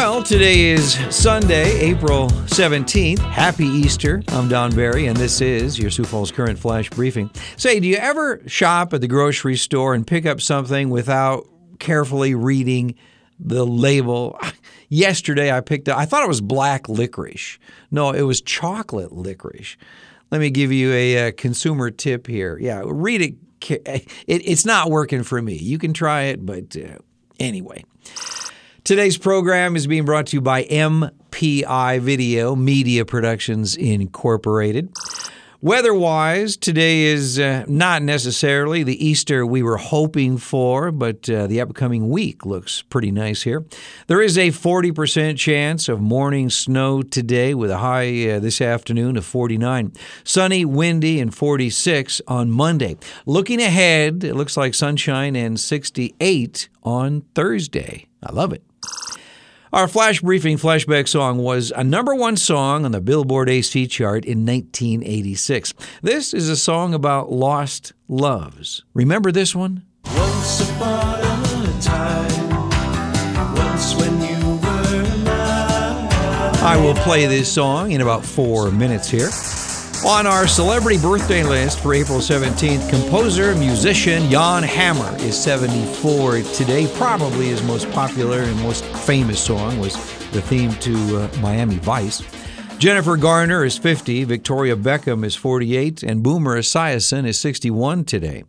Well, today is Sunday, April 17th. Happy Easter. I'm Don Barry, and this is your Sioux Falls Current Flash Briefing. Say, do you ever shop at the grocery store and pick up something without carefully reading the label? Yesterday, I picked up, I thought it was black licorice. No, it was chocolate licorice. Let me give you a, uh consumer tip here. Yeah, read it. it. It's not working for me. You can try it, but uh, anyway. Today's program is being brought to you by MPI Video Media Productions Incorporated. Weather wise, today is uh, not necessarily the Easter we were hoping for, but uh, the upcoming week looks pretty nice here. There is a 40% chance of morning snow today with a high uh, this afternoon of 49. Sunny, windy, and 46 on Monday. Looking ahead, it looks like sunshine and 68 on Thursday. I love it. Our flash briefing flashback song was a number one song on the Billboard AC chart in 1986. This is a song about lost loves. Remember this one? Once upon a time, once when you were mine. I will play this song in about four minutes here. On our celebrity birthday list for April 17th, composer, musician Jan Hammer is 74 today. Probably his most popular and most famous song was the theme to uh, Miami Vice. Jennifer Garner is 50, Victoria Beckham is 48, and Boomer Esiason is 61 today.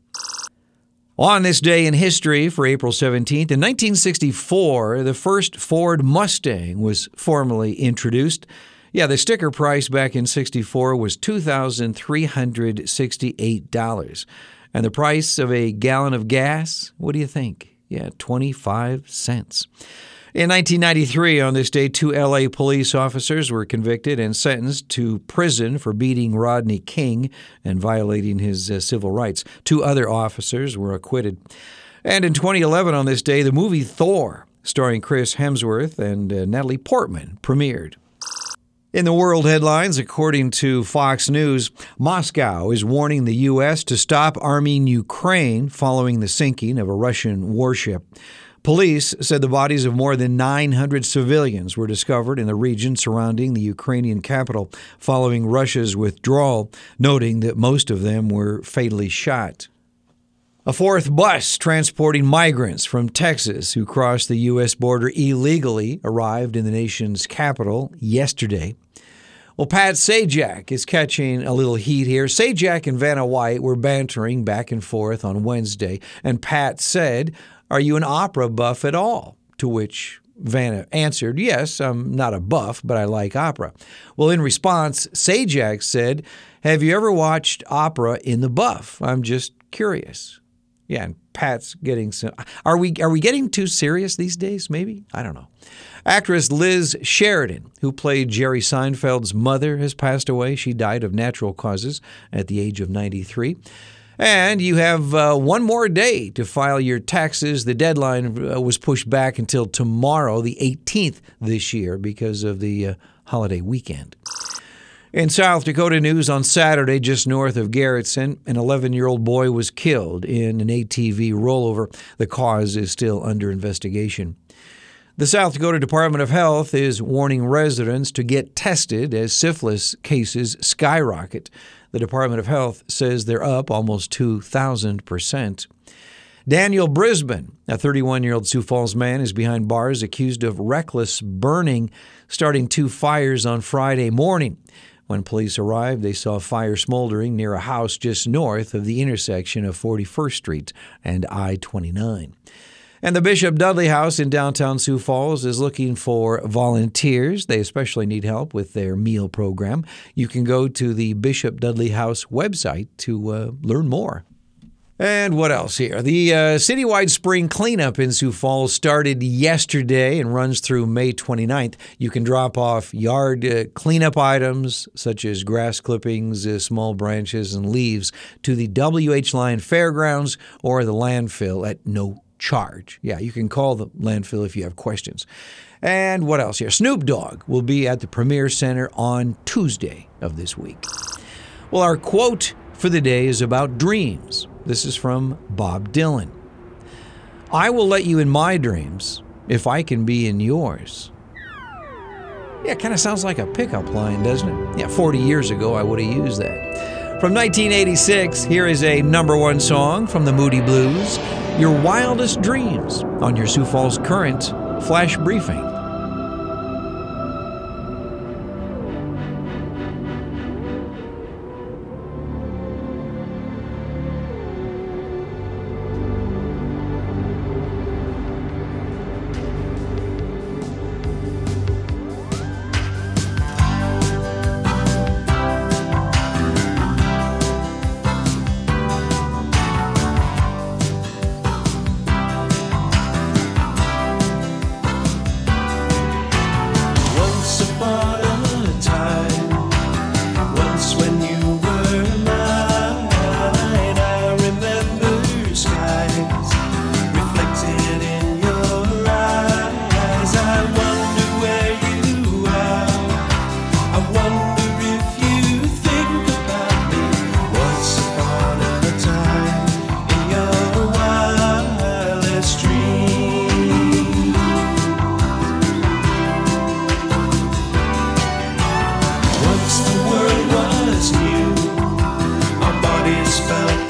On this day in history for April 17th, in 1964, the first Ford Mustang was formally introduced. Yeah, the sticker price back in 64 was $2,368. And the price of a gallon of gas, what do you think? Yeah, 25 cents. In 1993, on this day, two LA police officers were convicted and sentenced to prison for beating Rodney King and violating his uh, civil rights. Two other officers were acquitted. And in 2011, on this day, the movie Thor, starring Chris Hemsworth and uh, Natalie Portman, premiered. In the world headlines, according to Fox News, Moscow is warning the U.S. to stop arming Ukraine following the sinking of a Russian warship. Police said the bodies of more than 900 civilians were discovered in the region surrounding the Ukrainian capital following Russia's withdrawal, noting that most of them were fatally shot. A fourth bus transporting migrants from Texas who crossed the U.S. border illegally arrived in the nation's capital yesterday. Well, Pat Sajak is catching a little heat here. Sajak and Vanna White were bantering back and forth on Wednesday, and Pat said, Are you an opera buff at all? To which Vanna answered, Yes, I'm not a buff, but I like opera. Well, in response, Sajak said, Have you ever watched opera in the buff? I'm just curious. Yeah, and Pat's getting some. Are we are we getting too serious these days? Maybe I don't know. Actress Liz Sheridan, who played Jerry Seinfeld's mother, has passed away. She died of natural causes at the age of 93. And you have uh, one more day to file your taxes. The deadline uh, was pushed back until tomorrow, the 18th this year, because of the uh, holiday weekend. In South Dakota news on Saturday, just north of Garretson, an 11 year old boy was killed in an ATV rollover. The cause is still under investigation. The South Dakota Department of Health is warning residents to get tested as syphilis cases skyrocket. The Department of Health says they're up almost 2,000%. Daniel Brisbane, a 31 year old Sioux Falls man, is behind bars accused of reckless burning, starting two fires on Friday morning. When police arrived, they saw a fire smoldering near a house just north of the intersection of 41st Street and I 29. And the Bishop Dudley House in downtown Sioux Falls is looking for volunteers. They especially need help with their meal program. You can go to the Bishop Dudley House website to uh, learn more. And what else here? The uh, citywide spring cleanup in Sioux Falls started yesterday and runs through May 29th. You can drop off yard uh, cleanup items such as grass clippings, uh, small branches, and leaves to the WH Lyon Fairgrounds or the landfill at no charge. Yeah, you can call the landfill if you have questions. And what else here? Snoop Dogg will be at the Premier Center on Tuesday of this week. Well, our quote for the day is about dreams. This is from Bob Dylan. I will let you in my dreams if I can be in yours. Yeah, kind of sounds like a pickup line, doesn't it? Yeah, 40 years ago, I would have used that. From 1986, here is a number one song from the Moody Blues Your Wildest Dreams on your Sioux Falls Current Flash Briefing. Bodies